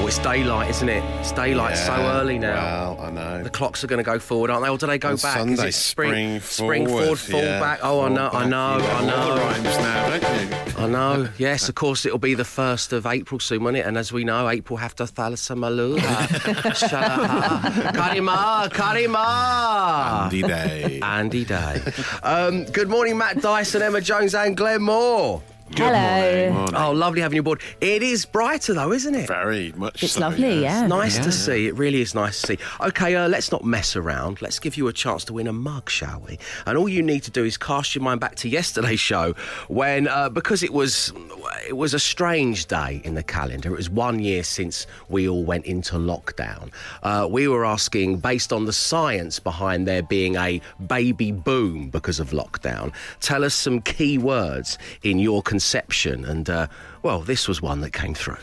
Oh, it's daylight, isn't it? It's daylight so early now. Well, I know. The clocks are going to go forward, aren't they? Or do they go On back? Is Sunday, it spring, spring spring forward, fall yeah. back? Oh, I Fall know, I know, you I All the know. rhymes now, don't you? I know. Yes, of course, it'll be the first of April soon, won't it? And as we know, April have to thalasamalu. Karima, Karima. Andy Day. Andy Day. Um, good morning, Matt Dyson, Emma Jones, and Glenn Moore. Hello. Morning. Oh, lovely having you aboard. It is brighter, though, isn't it? Very much It's so, lovely, yes. yeah. Nice to see. It really is nice to see. Okay, uh, let's not mess around. Let's give you a chance to win a mug, shall we? And all you need to do is cast your mind back to yesterday's show when, uh, because it was it was a strange day in the calendar. It was one year since we all went into lockdown. Uh, we were asking, based on the science behind there being a baby boom because of lockdown, tell us some key words in your conception. And uh, well, this was one that came through.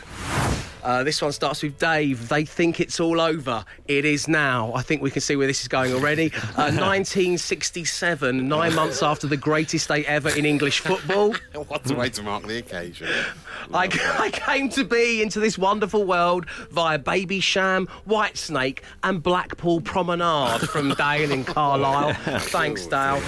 Uh, this one starts with Dave. They think it's all over. It is now. I think we can see where this is going already. Uh, 1967, nine months after the greatest day ever in English football. What a way to mark the occasion. I, I came to be into this wonderful world via Babycham, White Snake, and Blackpool Promenade from Dale in Carlisle. Thanks, Dale.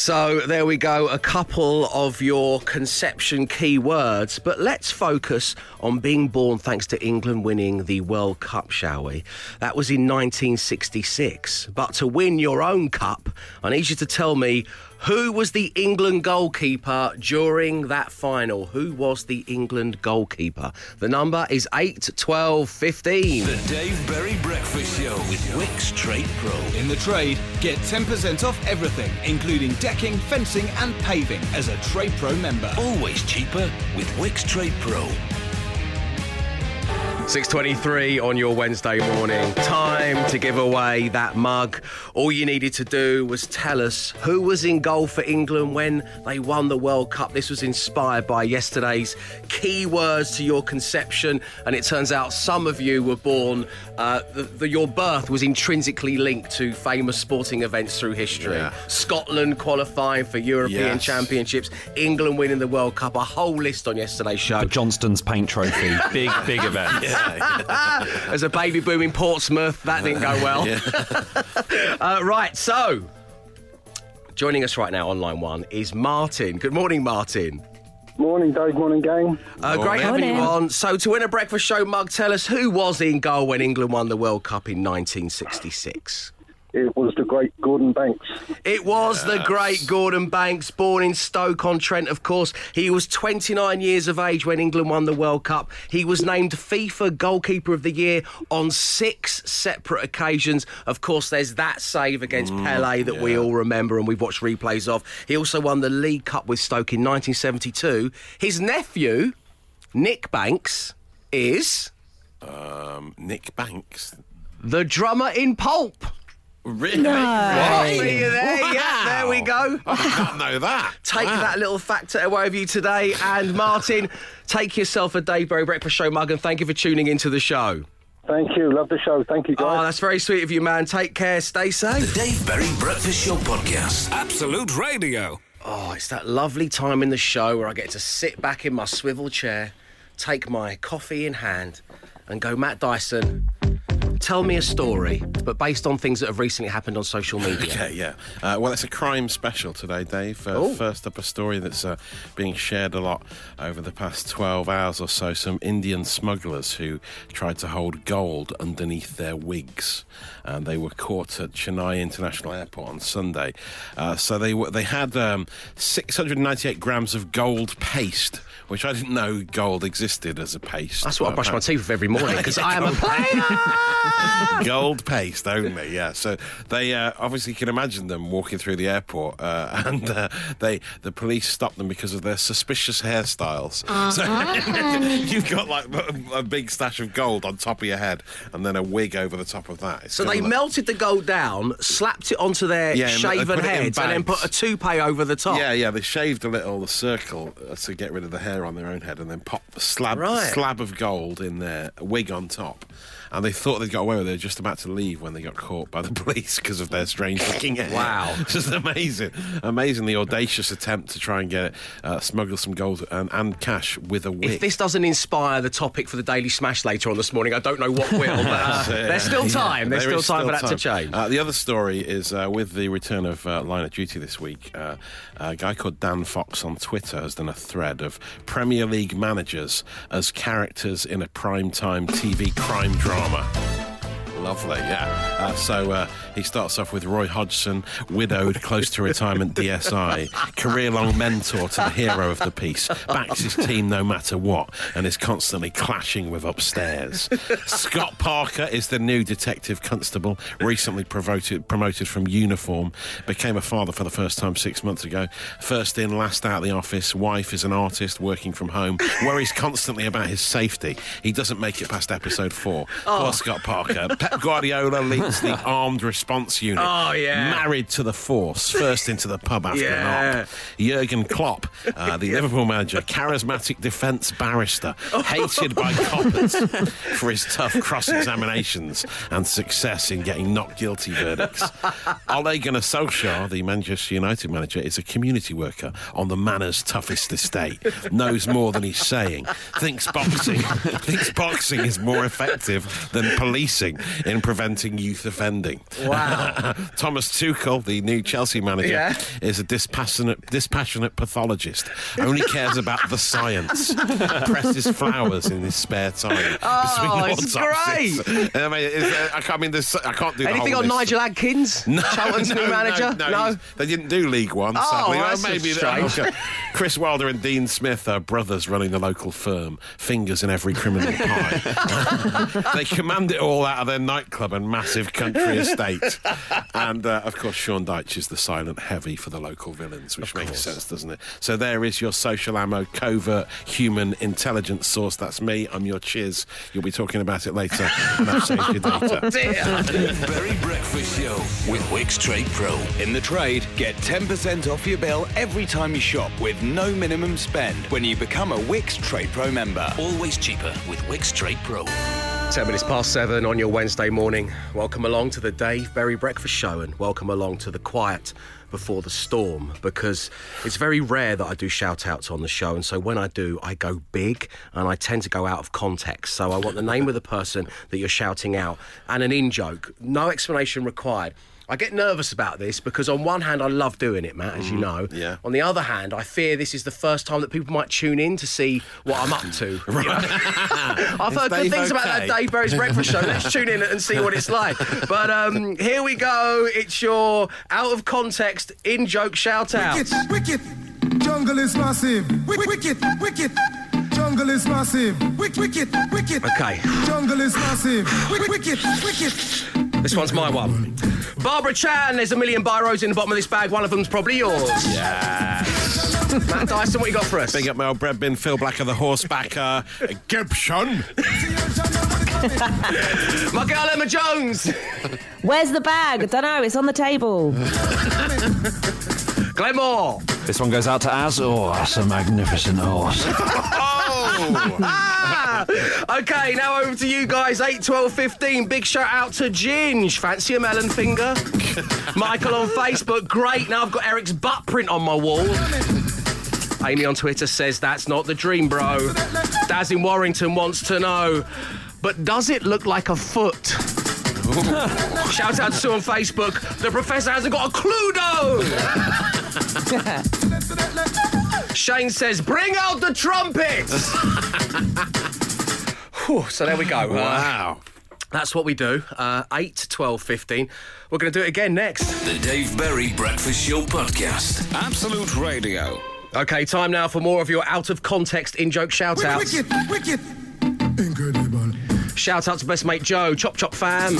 So there we go, a couple of your conception key words. But let's focus on being born thanks to England winning the World Cup, shall we? That was in 1966. But to win your own cup, I need you to tell me who was the England goalkeeper during that final? Who was the England goalkeeper? The number is 8, 12, 15. The Dave Berry Breakfast Show with Wickes Trade Pro. In the trade, get 10% off everything, including decking, fencing, and paving as a Trade Pro member. Always cheaper with Wickes Trade Pro. 6.23 on your Wednesday morning. Time to give away that mug. All you needed to do was tell us who was in goal for England when they won the World Cup. This was inspired by yesterday's key words to your conception. And it turns out some of you were born, uh, the, the, your birth was intrinsically linked to famous sporting events through history. Yeah. Scotland qualifying for European Yes. Championships, England winning the World Cup, a whole list on yesterday's show. The Johnstone's paint trophy. Big, big event. As a baby boom in Portsmouth, that didn't go well. uh, right, so joining us right now on line one is Martin. Good morning, Martin. Morning, Dave. Morning, gang. Uh, great having you Morning. on. So, to win a breakfast show mug, tell us who was in goal when England won the World Cup in 1966. It was the great Gordon Banks. It was the great Gordon Banks, born in Stoke-on-Trent, of course. He was 29 years of age when England won the World Cup. He was named FIFA Goalkeeper of the Year on six separate occasions. Of course, there's that save against Pele that we all remember and we've watched replays of. He also won the League Cup with Stoke in 1972. His nephew, Nick Banks, is Um, Nick Banks. the drummer in Pulp. Really? See you there? Yeah, there we go. I did not know that. Take Wow. that little factor away with you today. And Martin, take yourself a Dave Berry Breakfast Show mug and thank you for tuning into the show. Thank you. Love the show. Thank you, Oh, guys. that's very sweet of you, man. Take care. Stay The safe. Dave Berry Breakfast Show podcast. Absolute Radio. Oh, it's that lovely time in the show where I get to sit back in my swivel chair, take my coffee in hand, and go, Matt Dyson, tell me a story, but based on things that have recently happened on social media. Okay, yeah. Uh, well, it's a crime special today, Dave. Uh, first up, a story that's uh, being shared a lot over the past 12 hours or so. Some Indian smugglers who tried to hold gold underneath their wigs. And they were caught at Chennai International Airport on Sunday. Uh, so they were, they had um, 698 grams of gold paste, which I didn't know gold existed as a paste. That's what I brush my teeth with every morning because I am a player. gold paste only. Yeah, so they uh, obviously can imagine them walking through the airport, uh, and uh, they the police stopped them because of their suspicious hairstyles. So you've got like a, a big stash of gold on top of your head, and then a wig over the top of that. It's So they look- melted the gold down, slapped it onto their Yeah, shaven put it in heads, and then put a toupee over the top. Yeah, yeah, they shaved a little circle uh, to get rid of the hair on their own head, and then pop a slab Right. slab of gold in there, a wig on top, and they thought they'd got away with it. They were just about to leave when they got caught by the police because of their strange looking hair. Wow. It's just amazing, amazingly audacious attempt to try and get uh, smuggle some gold and, and cash with a wig. If this doesn't inspire the topic for the Daily Smash later on this morning, I don't know what will. But uh, So, there's still yeah, time. There's there still time for that time. to change. Uh, the other story is uh, with the return of uh, Line of Duty this week. Uh, a guy called Dan Fox on Twitter has done a thread of Premier League managers as characters in a primetime TV crime drama drama. Lovely, yeah. Uh, so uh, he starts off with Roy Hodgson, widowed, close to retirement DSI, career long mentor to the hero of the piece, backs his team no matter what, and is constantly clashing with upstairs. Scott Parker is the new detective constable, recently promoted, promoted from uniform, became a father for the first time six months ago. First in, last out of the office, wife is an artist working from home, worries constantly about his safety. He doesn't make it past episode four. Poor Scott Parker. Pep Guardiola leads the armed response unit. Oh, yeah. Married to the force, first into the pub after Yeah. an op. Jurgen Klopp, uh, the Liverpool manager, charismatic defence barrister, hated by coppers for his tough cross examinations and success in getting not guilty verdicts. Ole Gunnar Solskjaer, the Manchester United manager, is a community worker on the manor's toughest estate, knows more than he's saying, thinks boxing, thinks boxing is more effective than policing in preventing youth offending. Wow. Thomas Tuchel, the new Chelsea manager, Yeah. is a dispassionate, dispassionate pathologist. Only cares about the science. Presses flowers in his spare time. Oh, it's great. I mean, is, uh, I, can't, I mean, there's, I can't do Anything on list. Nigel Adkins? No, Charlton's no, new manager? No, no, they didn't do League One. Oh, sadly. that's maybe strange. okay. Chris Wilder and Dean Smith are brothers running the local firm. Fingers in every criminal pie. they command it all out of their nightclub and massive country estate. And uh, of course, Sean Dyche is the silent heavy for the local villains, which makes sense, doesn't it? So there is your social ammo, covert human intelligence source. That's me. I'm your chiz. You'll be talking about it later. and I've saved your data. Dear. Berry Breakfast Show with Wickes Trade Pro. In the trade, get 10% off your bill every time you shop with no minimum spend when you become a Wickes Trade Pro member. Always cheaper with Wickes Trade Pro. 10 minutes past seven on your Wednesday morning. Welcome along to the Dave Berry Breakfast Show and welcome along to the quiet before the storm because it's very rare that I do shout outs on the show. And so when I do, I go big and I tend to go out of context. So I want the name of the person that you're shouting out and an in joke. No explanation required. I get nervous about this because, on one hand, I love doing it, Matt, as you know. yeah. On the other hand, I fear this is the first time that people might tune in to see what I'm up to. I've heard good Dave things about that? Dave Berry's breakfast show. Let's tune in and see what it's like. But um, here we go. It's your out of context in joke shout out. Wicked, wicked, jungle is massive. Wick- Wicked, wicked, jungle is massive. Wick- Wicked, wicked, Okay, jungle is massive. Wick- Wicked, wicked. This one's my one. Barbara Chan, there's a million biros in the bottom of this bag. One of them's probably yours. Yeah. Matt Dyson, what you got for us? Big up my old bread bin, Phil Black of the horsebacker, uh, Gibson. My girl Emma Jones. Where's the bag? I don't know. It's on the table. Glenn Moore. This one goes out to Az. Oh, that's a magnificent horse. Ah! okay, now over to you guys. 8, 12, 15. Big shout out to Ginge. Fancy a melon finger? Michael on Facebook. Great. Now I've got Eric's butt print on my wall. Amy on Twitter says that's not the dream, bro. Daz in Warrington wants to know, but does it look like a foot? Shout out to Sue on Facebook. The professor hasn't got a clue, though. Shane says, bring out the trumpets. Whew, so there we go. Uh, Wow. that's what we do. Uh, 8 to 12, 15. We're going to do it again next. The Dave Berry Breakfast Show podcast. Absolute Radio. Okay, time now for more of your out of context in joke shout outs. Wicked, wicked, incredible. Shout out to best mate Joe, Chop Chop fam.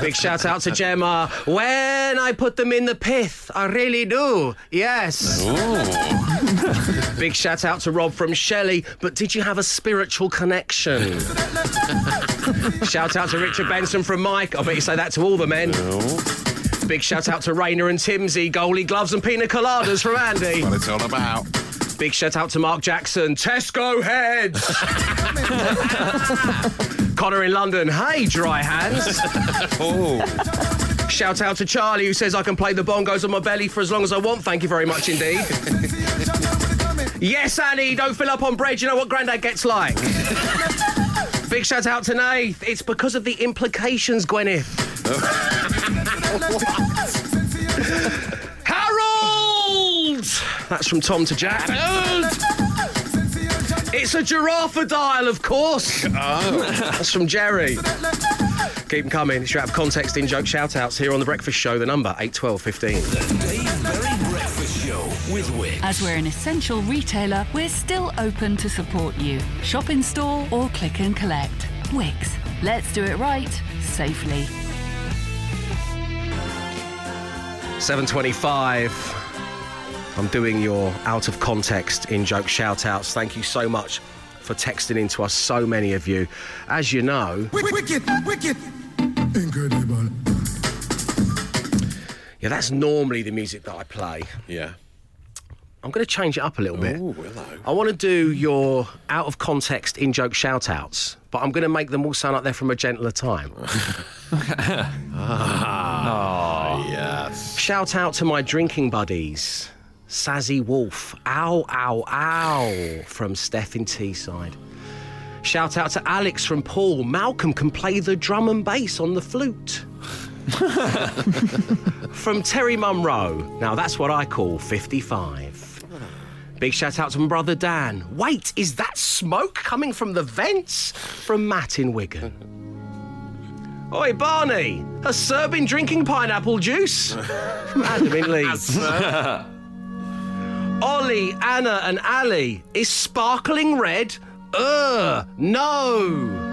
Big shout out to Gemma. When I put them in the pith, I really do. Yes. Big shout out to Rob from Shelley. But did you have a spiritual connection? shout out to Richard Benson from Mike. I bet you say that to all the men. Big shout out to Rainer and Timsy, goalie gloves and pina coladas from Andy. What it's all about. Big shout out to Mark Jackson, Tesco heads. Connor in London. Hey, dry hands. Oh, Shout out to Charlie who says I can play the bongos on my belly for as long as I want. Thank you very much indeed. yes, Annie, don't fill up on bread. You know what Grandad gets like. Big shout out to Nath. It's because of the implications, Gwyneth. Harold! That's from Tom to Jack. It's a giraffe dial, of course. Oh. That's from Jerry. Keep them coming. It's your out of context in joke shout outs here on The Breakfast Show, the number 81215. The Dave Berry Breakfast Show with Wick. As we're an essential retailer, we're still open to support you. Shop in store or click and collect. Wickes. Let's do it right, safely. 725. I'm doing your out of context in joke shout outs. Thank you so much for texting in to us, so many of you. As you know, Wicked, wicked, incredible. yeah, that's normally the music that I play. yeah. I'm going to change it up a little bit. Oh, hello. I want to do your out of context in joke shout outs, but I'm going to make them all sound like they're from a gentler time. Oh yes. Shout out to my drinking buddies. Sazzy Wolf. Ow, ow, ow. From Steph in Teesside. Shout out to Alex from Paul. Malcolm can play the drum and bass on the flute. from Terry Munro. Now that's what I call 55. Big shout out to my brother Dan. Wait, is that smoke coming from the vents? From Matt in Wigan. Oi, Barney, has Sir been drinking pineapple juice? From Adam in Leeds. Ollie, Anna, and Ali, is sparkling red? Ugh, no.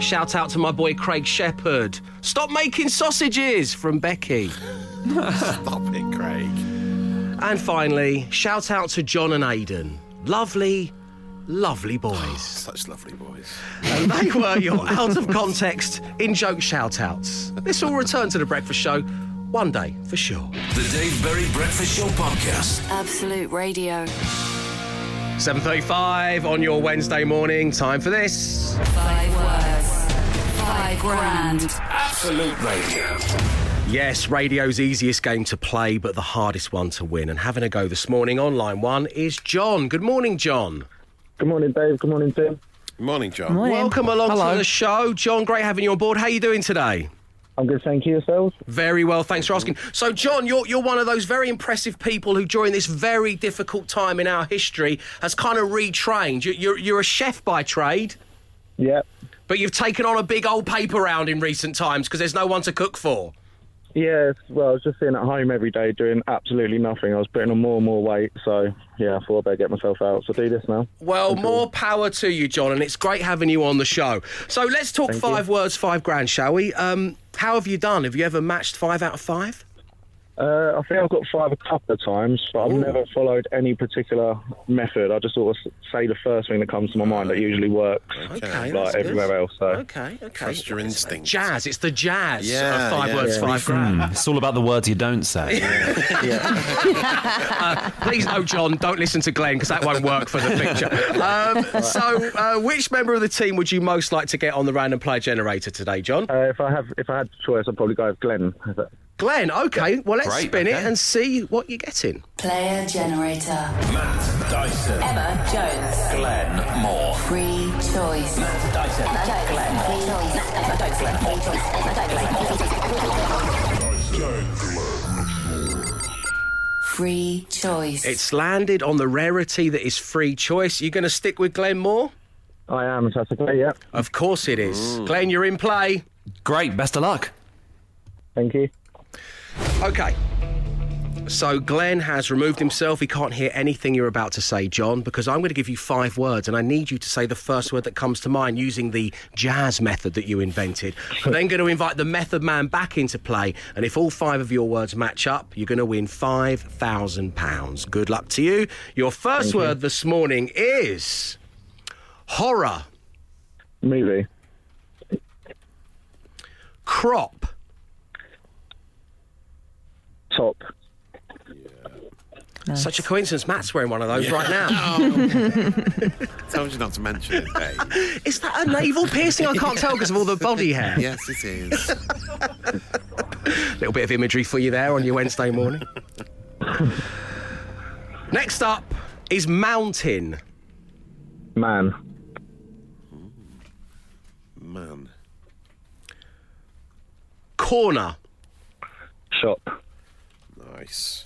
Shout out to my boy Craig Shepherd. Stop making sausages from Becky. Stop it, Craig. And finally, shout out to John and Aidan. Lovely, lovely boys. Oh, such lovely boys. And they were your out of context in joke shout outs. This will return to the breakfast show one day for sure. The Dave Berry Breakfast Show podcast. Absolute Radio. 7.35 on your Wednesday morning. Time for this. Five words. Five grand. Absolute Radio. Yes, radio's easiest game to play, but the hardest one to win. And having a go this morning on line one is John. Good morning, John. Good morning, Dave. Good morning, Tim. Morning, John. Welcome along to the show. John, great having you on board. How are you doing today? I'm good, thank you. Yourselves? Very well, thanks for asking. So, John, you're, you're one of those very impressive people who, during this very difficult time in our history, has kind of retrained. You- You're, you're a chef by trade, Yeah. but you've taken on a big old paper round in recent times because there's no one to cook for. Yeah, well, I was just sitting at home every day doing absolutely nothing. I was putting on more and more weight, so yeah, I thought I'd better get myself out. So do this now. Well, more power to you, John, and it's great having you on the show. So let's talk Thank five you. words, five grand, shall we? Um, how have you done? Have you ever matched five out of five? Uh, I think I've got five a couple of times, but I've never followed any particular method. I just sort of say the first thing that comes to my mind that usually works, Okay, like that's good. everywhere else. So Okay, okay. Trust your instincts. Jazz. It's the jazz Yeah, of five yeah. words, Yeah. five grand. It's all about the words you don't say. Please, no, John, don't listen to Glenn because that won't work for the picture. Um, so, uh, which member of the team would you most like to get on the random player generator today, John? uh, if I have, if I had the choice, I'd probably go with Glenn. Glenn. Okay. Well, let's Great, spin it and see what you're getting. Player generator. Matt Dyson. Emma Jones. Glenn Moore. Free choice. Matt Dyson. Glenn. Free choice. It's landed on the rarity that is free choice. You're going to stick with Glenn Moore? I am, so that's okay. Yeah, Of course it is. Glenn, you're in play. Great, best of luck. thank you. Okay. So Glenn has removed himself. He can't hear anything you're about to say, John, because I'm going to give you five words, and I need you to say the first word that comes to mind using the jazz method that you invented. I'm then going to invite the method man back into play, and if all five of your words match up, you're going to win five thousand pounds. Good luck to you. Your first word this morning is horror, Movie, crop, top, Such a coincidence. Matt's wearing one of those right now. Oh. Told you not to mention it, Dave. Is that a navel piercing? I can't tell because of all the body hair. yes, it is. little bit of imagery for you there on your Wednesday morning. Next up is mountain. Man. Man. Corner. Shop. Nice.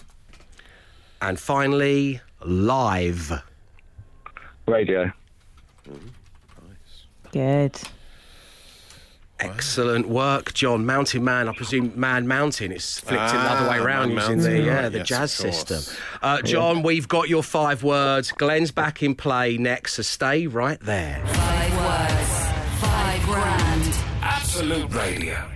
And finally, live. Radio. Good. Excellent work, John. Mountain Man. I presume Man Mountain. It's flipped it the other way Ah, around Man using the Mountain, yeah right, the yes, jazz of course. system. Uh, John, we've got your five words. Glenn's back in play next, so stay right there. Five words, five grand. Absolute Radio.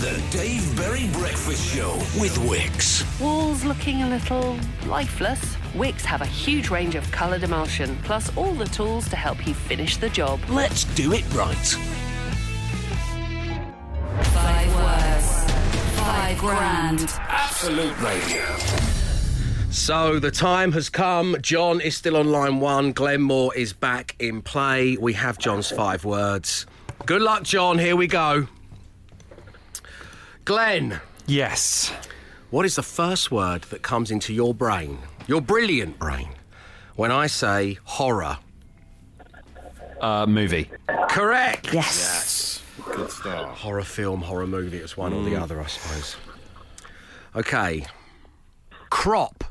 The Dave Berry Breakfast Show with Wickes. Walls looking a little lifeless? Wickes have a huge range of coloured emulsion, plus all the tools to help you finish the job. Let's do it right. Five words, five grand. Absolute Radio. So the time has come. John is still on line one. Glenn Moore is back in play. We have John's five words. Good luck, John. Here we go. Glenn, Yes. what is the first word that comes into your brain, your brilliant brain, when I say horror? Uh, movie. Correct. Yes. Yes. Good start. Horror film, horror movie. It's one or the other, I suppose. Okay. Crop.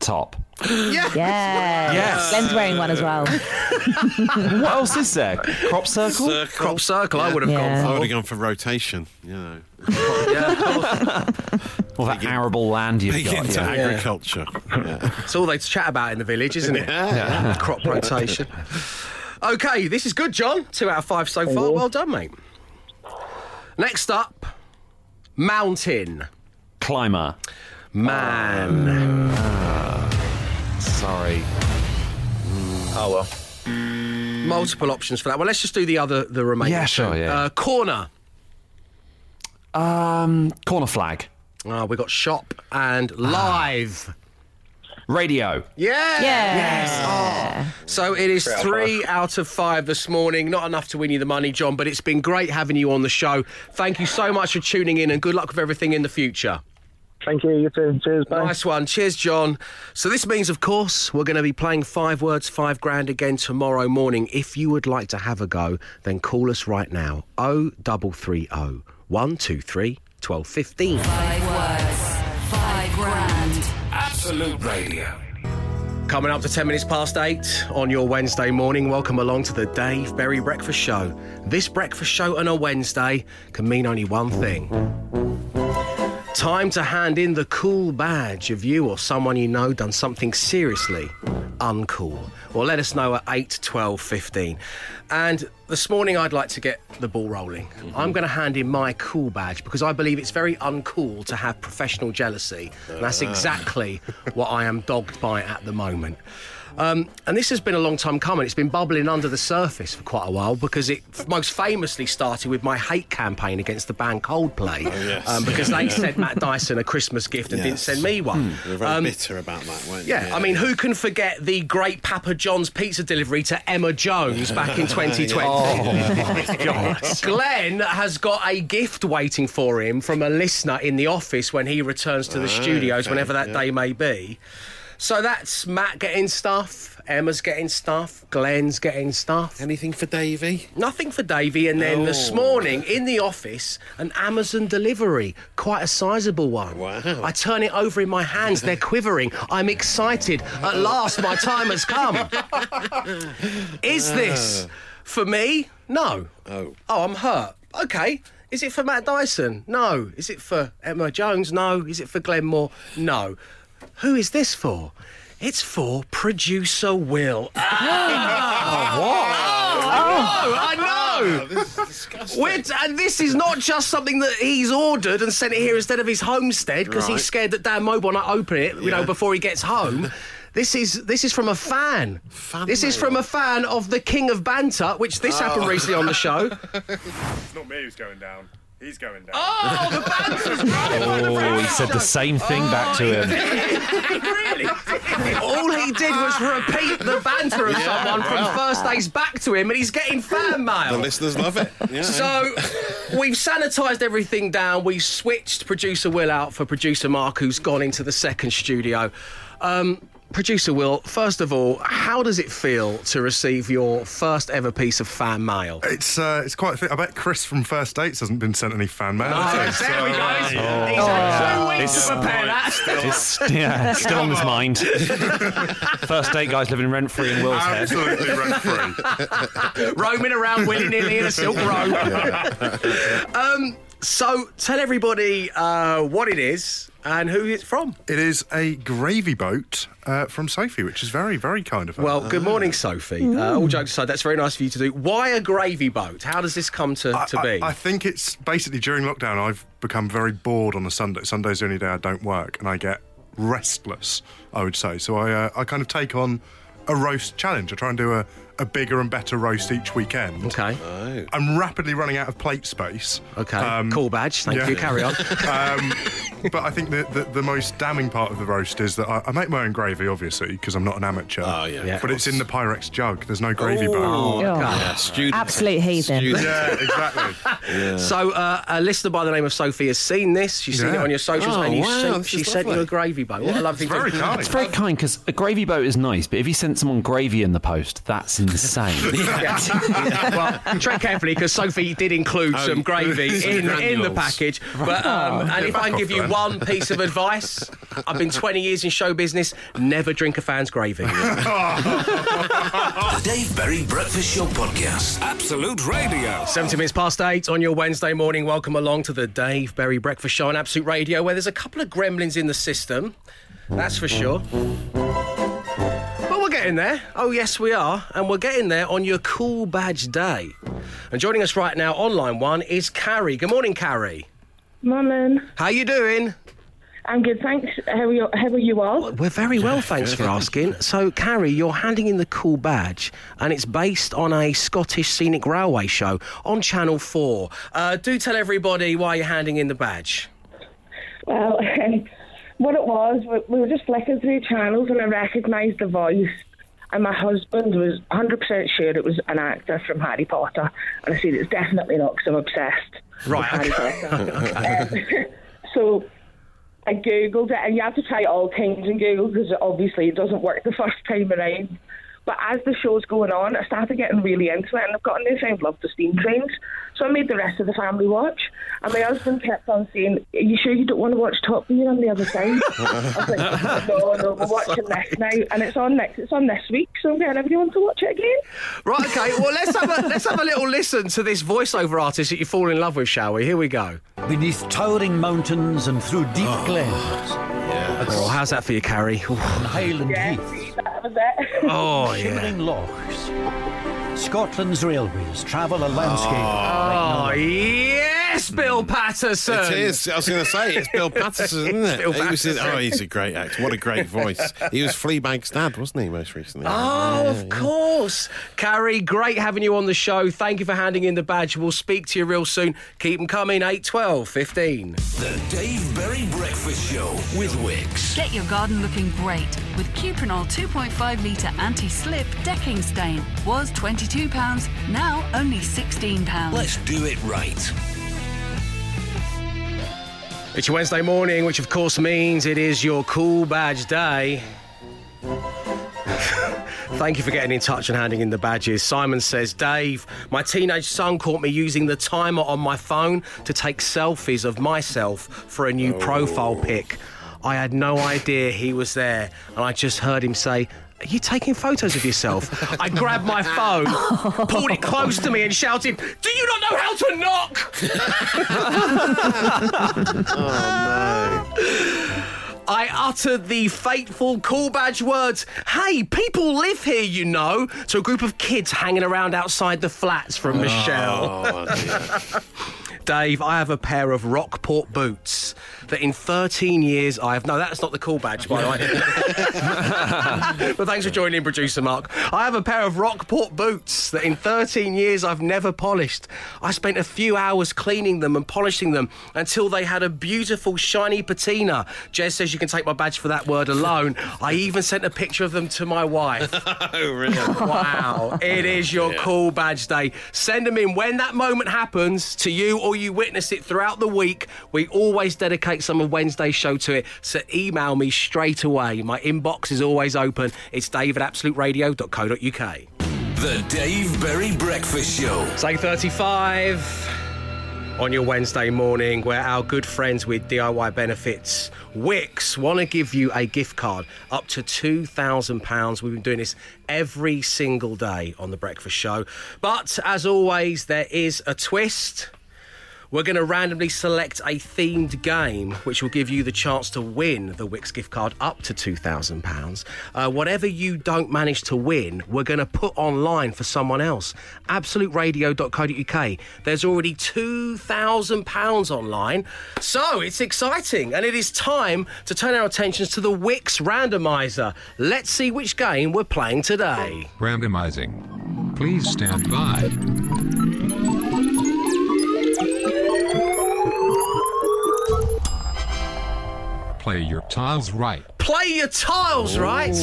Top. Yeah. Yes. Glenn's wearing one as well. what else is there? Crop circle? Circle. Crop circle, I would have Yeah. I gone would for. have gone for rotation. You know, Yeah, of course. All that arable land you've big got. into yeah. agriculture. Yeah. It's all they chat about in the village, isn't it? Yeah. Crop rotation. Okay, this is good, John. Two out of five so far. Well done, mate. Next up, mountain. Climber. Man. Ah. Sorry. Oh well. Multiple options for that. Well, let's just do the other, the remaining. Yeah, sure, two. yeah. Uh, corner. Um, corner flag. Uh, we got shop and live. Radio. Yeah. Yeah. So it is three out of five this morning. Not enough to win you the money, John, but it's been great having you on the show. Thank you so much for tuning in and good luck with everything in the future. Thank you. You too. Cheers. Bye. Nice one. Cheers, John. So this means, of course, we're going to be playing five words, five grand again tomorrow morning. If you would like to have a go, then call us right now. Oh double three oh one two three twelve fifteen. Five words, five grand. Absolute Radio. Coming up to 10 minutes past 8 on your Wednesday morning. Welcome along to the Dave Berry Breakfast Show. This breakfast show on a Wednesday can mean only one thing. Time to hand in the cool badge of you or someone you know done something seriously uncool. Well, let us know at 8, 12, 15. And this morning I'd like to get the ball rolling. Mm-hmm. I'm going to hand in my cool badge because I believe it's very uncool to have professional jealousy. And that's ah. exactly what I am dogged by at the moment. Um, and this has been a long time coming. It's been bubbling under the surface for quite a while because it most famously started with my hate campaign against the band Coldplay. yes. um, because they sent Matt Dyson a Christmas gift and didn't send me one. They were very Um, bitter about that, weren't you? yeah, I mean, who can forget the great Papa John's pizza delivery to Emma Jones back in 2020? Glenn has got a gift waiting for him from a listener in the office when he returns to the studios, okay, whenever that yeah. day may be. So that's Matt getting stuff, Emma's getting stuff, Glenn's getting stuff. Anything for Davey? Nothing for Davey, and then this Oh. morning in the office, an Amazon delivery, quite a sizable one. Wow. I turn it over in my hands, they're quivering. I'm excited. At last, my time has come. Is this ah. for me? No. Oh. Oh, I'm hurt. Okay. Is it for Matt Dyson? No. Is it for Emma Jones? No. Is it for Glenn Moore? No. Who is this for? It's for producer Will. Oh, oh. I know, I know. Oh, this is disgusting. We're, and this is not just something that he's ordered and sent it here instead of his homestead because Right. he's scared that Dan Mobile might open it, you know, before he gets home. This is this is from a fan. Fan this is from a fan of the King of Banter, which this happened recently on the show. It's not me who's going down. He's going down. Oh, the banter's right. Oh, he said the same thing back to him. really? All he did was repeat the banter of Yeah, someone from well. first days back to him, and he's getting fan mail. The listeners love it. Yeah. So we've sanitised everything down. We switched producer Will out for producer Mark, who's gone into the second studio. Um, producer Will, first of all, how does it feel to receive your first ever piece of fan mail? It's uh, it's quite. A thing. I bet Chris from First Dates hasn't been sent any fan mail. No, has he? there we So, go. uh, He's had two weeks to prepare that. It's, yeah, still on his mind. First date guys living rent free in Will's head. Absolutely rent free. roaming around willy nilly in a silk robe. um, so tell everybody uh, what it is and who it's from. It is a gravy boat uh, from Sophie, which is very, very kind of her. Well, good morning, Sophie. Uh, all jokes aside, that's very nice of you to do. Why a gravy boat? How does this come to, to I, be? I think it's basically during lockdown, I've become very bored on a Sunday. Sunday's the only day I don't work, and I get restless, I would say. So I, uh, I kind of take on a roast challenge. I try and do a, a bigger and better roast each weekend. okay. I'm rapidly running out of plate space. Okay. cool badge. Thank yeah. you. Carry on. um, but I think the, the, the most damning part of the roast is that I, I make my own gravy, obviously, because I'm not an amateur. Oh, yeah, Yeah. But it's in the Pyrex jug. There's no gravy Oh, boat. okay. Yeah, student. Absolute heathen. Student. Yeah, exactly. So, uh, a listener by the name of Sophie has seen this. She's seen it on your socials, Oh, and you wow, sent, she sent you a gravy boat. What a lovely It's very thing. kind. It's very kind because a gravy boat is nice, but if you sent someone gravy in the post, that's insane. well, tread carefully because Sophie did include Oh, some gravy in, in the package. But um, and if I can give you one piece of advice, I've been 20 years in show business. Never drink a fan's gravy. The Dave Berry Breakfast Show Podcast. Absolute Radio. 70 minutes past eight on your Wednesday morning. Welcome along to the Dave Berry Breakfast Show on Absolute Radio, where there's a couple of gremlins in the system. That's for sure. Getting there. Oh, yes, we are. And we're getting there on your cool badge day. And joining us right now on line one is Carrie. Good morning, Carrie. Morning. How are you doing? I'm good, thanks. How are you, how are you all? We're very well, thanks for asking. So, Carrie, you're handing in the cool badge, and it's based on a Scottish scenic railway show on Channel 4. Uh, do tell everybody why you're handing in the badge. Well, what it was, we, we were just flicking through channels and I recognised the voice. And my husband was 100% sure it was an actor from Harry Potter. And I said, it's definitely not because I'm obsessed. Right, with okay. Harry Potter. Um, so I googled it, and you have to try all kinds in Google because obviously it doesn't work the first time around. But as the show's going on, I started getting really into it, and I've got a newfound love for steam trains. So I made the rest of the family watch, and my husband kept on saying, "Are you sure you don't want to watch Top Gear on the other side?" I was like, "No, no, we're watching this now, and it's on next. It's on this week, so I'm getting everyone to watch it again." Right, okay. Well, let's have a let's have a little listen to this voiceover artist that you fall in love with, shall we? Here we go. Beneath towering mountains and through deep ah. glens. Oh, how's that for you, Carrie? Ooh. On Highland Yeah, Heath. that was it. Oh, yeah. Shimmering lochs. Scotland's railways travel a landscape. Oh, like no yes, Bill hmm. Paterson. It is. I was going to say it's Bill Paterson, isn't it? Bill He was in- oh, he's a great actor. What a great voice. He was Fleabag's dad, wasn't he, most recently? Oh, of course. Carrie, great having you on the show. Thank you for handing in the badge. We'll speak to you real soon. Keep them coming, 8, 12, 15. The Dave Berry Breakfast Show with Wickes. Get your garden looking great with Cuprinol 2.5 litre anti-slip decking stain. Was £22, now only £16. Let's do it right. It's your Wednesday morning, which of course means it is your cool badge day. Thank you for getting in touch and handing in the badges. Simon says, Dave, my teenage son caught me using the timer on my phone to take selfies of myself for a new profile oh. pic. I had no idea he was there, and I just heard him say, Are you taking photos of yourself? I grabbed my phone, pulled it close to me, and shouted, Do you not know how to knock? Oh, I uttered the fateful call badge words, Hey, people live here, you know, to a group of kids hanging around outside the flats from Michelle. Oh, Dave, I have a pair of Rockport boots that in 13 years I have. No, that's not the cool badge, by the way. but thanks for joining, producer Mark. I have a pair of Rockport boots that in 13 years I've never polished. I spent a few hours cleaning them and polishing them until they had a beautiful shiny patina. Jez says you can take my badge for that word alone. I even sent a picture of them to my wife. oh, really? Wow, it is your Yeah. cool badge day. Send them in when that moment happens to you or you witness it throughout the week. We always dedicate some of Wednesday's show to it. So email me straight away. My inbox is always open. It's david at absoluteradio.co.uk. The Dave Berry Breakfast Show. Say 35 on your Wednesday morning, where our good friends with DIY Benefits, Wickes, want to give you a gift card up to £2,000. We've been doing this every single day on The Breakfast Show. But as always, there is a twist. We're going to randomly select a themed game which will give you the chance to win the Wickes gift card up to £2,000. Uh, whatever you don't manage to win, we're going to put online for someone else. AbsoluteRadio.co.uk. There's already £2,000 online. So it's exciting and it is time to turn our attentions to the Wickes randomizer. Let's see which game we're playing today. Randomizing. Please stand by. Play your tiles right. Play your tiles, right?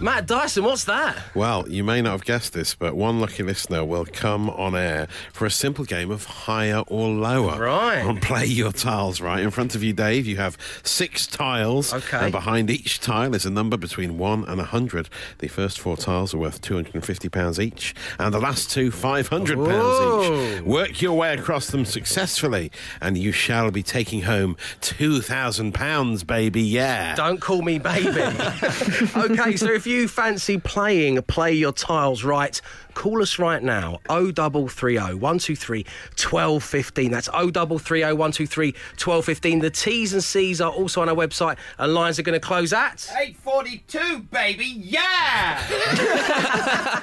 Matt Dyson, what's that? Well, you may not have guessed this, but one lucky listener will come on air for a simple game of higher or lower. Right. On Play Your Tiles, right? In front of you, Dave, you have six tiles. Okay. And behind each tile is a number between 1 and 100. The first four tiles are worth £250 each, and the last two, £500 Whoa. each. Work your way across them successfully, and you shall be taking home £2,000, baby, yeah. Don't call me baby. okay, so if you fancy playing Play Your Tiles Right, call us right now. 0330 123 1215. That's 0330 123 1215. The T's and C's are also on our website, and lines are going to close at. 842, baby, yeah!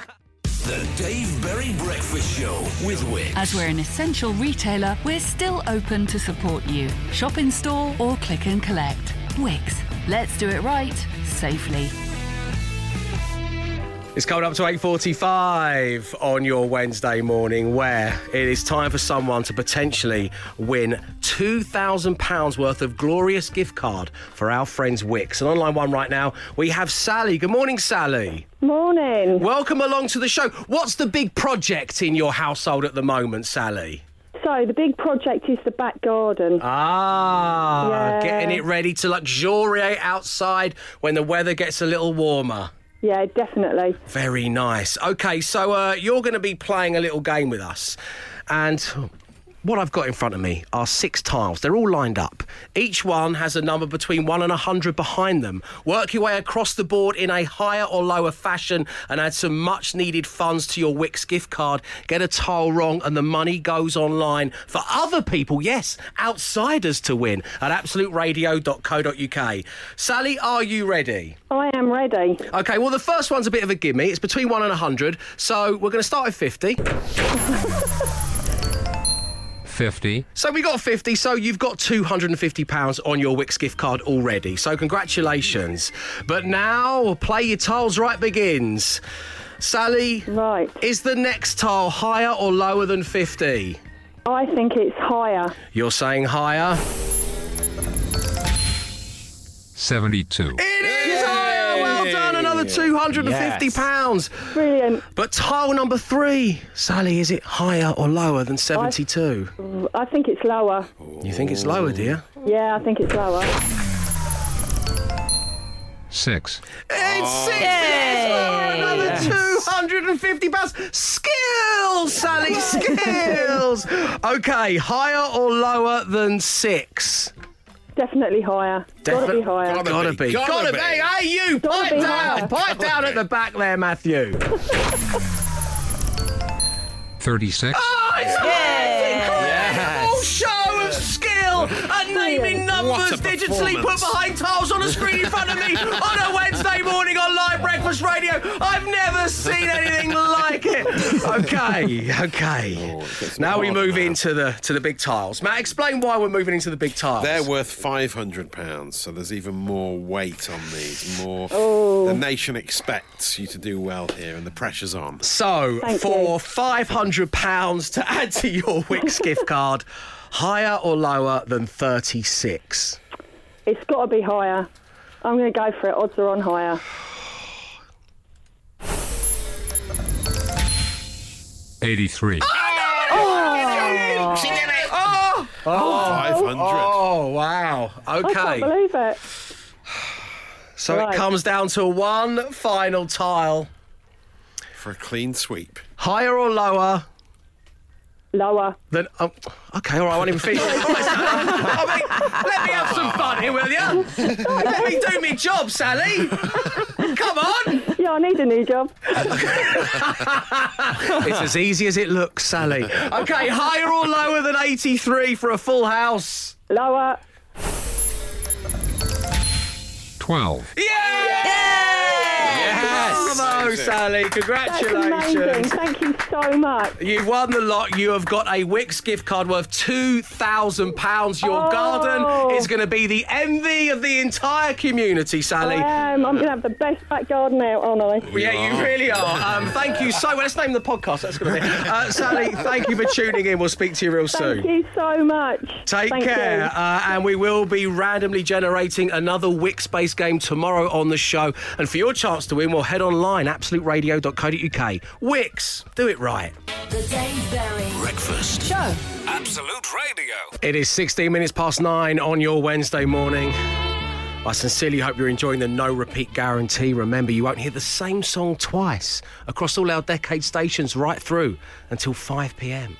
The Dave Berry Breakfast Show with Wickes. As we're an essential retailer, we're still open to support you. Shop in store or click and collect. Wickes. Let's do it right, safely. It's coming up to 8.45 on your Wednesday morning where it is time for someone to potentially win £2,000 worth of glorious gift card for our friends Wickes. And online one right now, we have Sally. Good morning, Sally. Morning. Welcome along to the show. What's the big project in your household at the moment, Sally? So the big project is the back garden. Ah, Yeah. getting it ready to luxuriate outside when the weather gets a little warmer. Yeah, definitely. Very nice. Okay, so uh, you're going to be playing a little game with us. And what I've got in front of me are six tiles. They're all lined up. Each one has a number between one and a hundred behind them. Work your way across the board in a higher or lower fashion and add some much needed funds to your Wickes gift card. Get a tile wrong and the money goes online for other people, yes, outsiders to win at absoluteradio.co.uk. Sally, are you ready? I am ready. Okay, well, the first one's a bit of a gimme. It's between 1 and a 100. So we're going to start with 50. 50. So we got 50, so you've got £250 on your Wickes gift card already. So congratulations. But now, play your tiles right begins. Sally, right. is the next tile higher or lower than 50? I think it's higher. You're saying higher? 72. It is £250. Brilliant. But tile number three, Sally, is it higher or lower than 72? I, think it's lower. You think it's lower, dear? Yeah, I think it's lower. Six. It's oh. six. Another yes. two hundred and fifty pounds. Skills, Sally. Skills. okay, higher or lower than six? Definitely higher. Gotta be higher. Gotta, be. Gotta, be. Hey, you, Gotta pipe down. higher. Pipe down at the back there, Matthew. 36. Oh, it's amazing. Incredible show of skill. A numbers What a digitally put performance. behind tiles on a screen in front of me on a Wednesday morning on live breakfast radio. I've never seen anything like it. Okay, okay. Oh, now we Oh, move now. into the to the big tiles. Matt, explain why we're moving into the big tiles. They're worth five hundred pounds, so there's even more weight on these. More. Oh. The nation expects you to do well here, and the pressure's on. So, Thank for five hundred pounds to add to your Wickes gift card, higher or lower than thirty six? It's got to be higher. I'm going to go for it. Odds are on higher. Eighty-three. Oh, oh. She did it! Oh. Oh. oh, Five hundred. oh wow. I can't Okay, believe it. so it comes down to one final tile. For a clean sweep. Higher or lower Lower. than. Oh, okay, all right, I won't even finish. it. All right, Sally. I mean, let me have some fun here, will you? Let me do my job, Sally. Come on. Yeah, I need a new job. It's as easy as it looks, Sally. Okay, higher or lower than 83 for a full house? Lower. Twelve. Yes! Bravo, Sally. That's amazing. Congratulations. Thank you so much. You've won the lot. You have got a Wickes gift card worth £2,000. Your Oh. garden is going to be the envy of the entire community, Sally. I am. I'm going to have the best back garden out, aren't I? Yeah, you really are. Um, thank you so much. Let's name the podcast. That's going to be. Uh, Sally, thank you for tuning in. We'll speak to you real soon. Thank you so much. Take Thank care. Uh, and we will be randomly generating another Wickes based game tomorrow on the show. And for your chance to win, we'll head online, absoluteradio.co.uk. Wickes, do it right. The Dave Berry Breakfast. Show. Absolute Radio. It is 16 minutes past nine on your Wednesday morning. I sincerely hope you're enjoying the no repeat guarantee. Remember, you won't hear the same song twice across all our decade stations right through until 5 pm.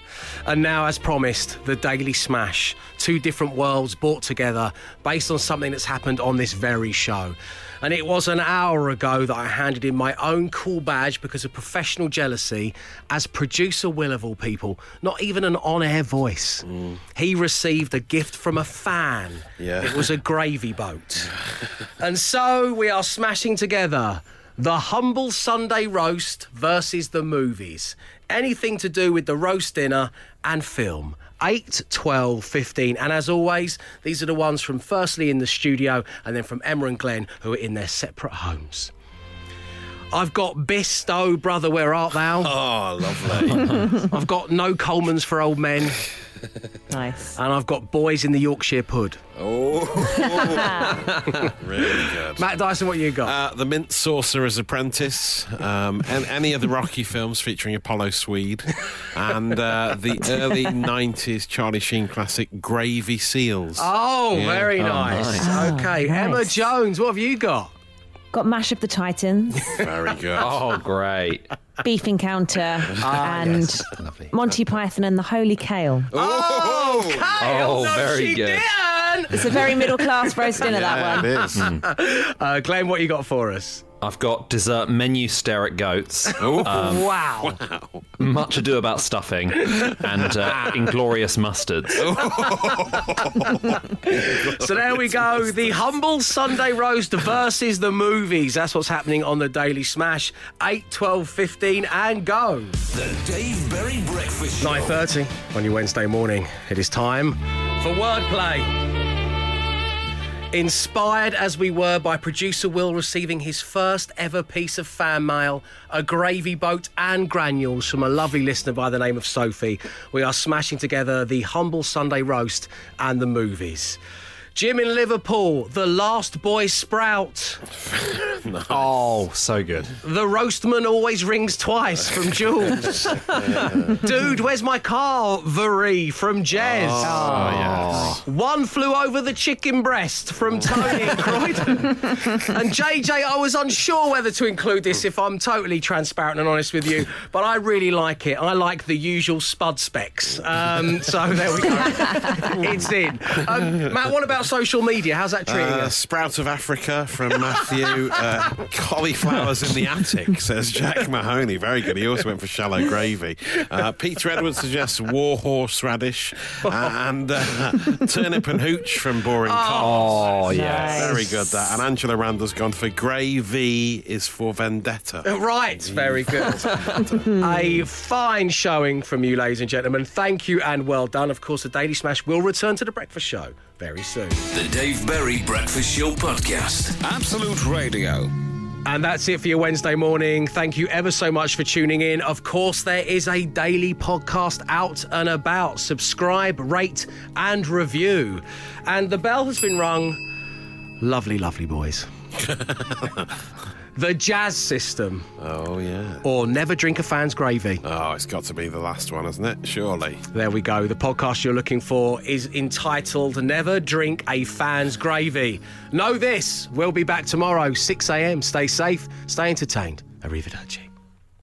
And now, as promised, the Daily Smash. Two different worlds brought together based on something that's happened on this very show. And it was an hour ago that I handed in my own cool badge because of professional jealousy as producer Will of all people, not even an on air voice. Mm. He received a gift from a fan. Yeah. It was a gravy boat. and so we are smashing together the humble Sunday roast versus the movies. Anything to do with the roast dinner and film. 8, 12, 15. And as always, these are the ones from firstly in the studio and then from Emma and Glenn who are in their separate homes. I've got Bisto, brother, where art thou? Oh, lovely. I've got no Colman's for old men. Nice. And I've got boys in the Yorkshire Pud. oh, really good. Matt Dyson, what you got? Uh, the Mint Sorcerer's Apprentice, um, and any of the Rocky films featuring Apollo Swede, and uh, the early 90s Charlie Sheen classic Gravy Seals. Oh, Yeah. very Oh, nice. nice. Okay, Oh, Emma. Jones, what have you got? Got Mash of the Titans, Very good. Oh, great. Beef Encounter, Ah, and Monty Python and the Holy Kale. Oh, Kale, Oh, no, very she good. didn't. It's a very middle class roast dinner, that one. Uh, Glenn, what you got for us? I've got dessert menu stare at goats. Um, wow. Much ado about stuffing and uh, inglorious mustards. So there we go. The humble Sunday roast versus the movies. That's what's happening on the Daily Smash. 8, 12, 15, and go. The Dave Berry Breakfast Show. 9.30 on your Wednesday morning. It is time for wordplay. Inspired as we were by producer Will receiving his first ever piece of fan mail, a gravy boat and granules from a lovely listener by the name of Sophie, we are smashing together the humble Sunday roast and the movies. Jim in Liverpool, The Last Boy Sprout. Oh, so good. The roastman always rings twice from Jules. Dude, where's my car? Vary from Jez. Oh, yes. One flew over the chicken breast from Tony in Croydon. and JJ, I was unsure whether to include this if I'm totally transparent and honest with you, but I really like it. I like the usual spud specs. Um, so there we go. it's in. Um, Matt, what about about social media? How's that treating Uh, us? Sprout of Africa from Matthew. uh, cauliflowers in the attic, says Jack Mahoney. Very good. He also went for shallow gravy. Uh, Peter Edwards suggests warhorse radish. And uh, turnip and hooch from Boring Oh, Cobs. yes. Very good, that. And Angela Randall's gone for gravy is for vendetta. Uh, Right, very good. a fine showing from you, ladies and gentlemen. Thank you and well done. Of course, the Daily Smash will return to the breakfast show very soon. The Dave Berry Breakfast Show Podcast. Absolute Radio. And that's it for your Wednesday morning. Thank you ever so much for tuning in. Of course, there is a daily podcast out and about. Subscribe, rate, and review. And the bell has been rung. Lovely, lovely boys. the Jazz System. Oh, yeah. Or Never Drink a Fan's Gravy. Oh, it's got to be the last one, hasn't it? Surely. There we go. The podcast you're looking for is entitled Never Drink a Fan's Gravy. Know this. We'll be back tomorrow, 6 a.m. Stay safe, stay entertained. Arrivederci.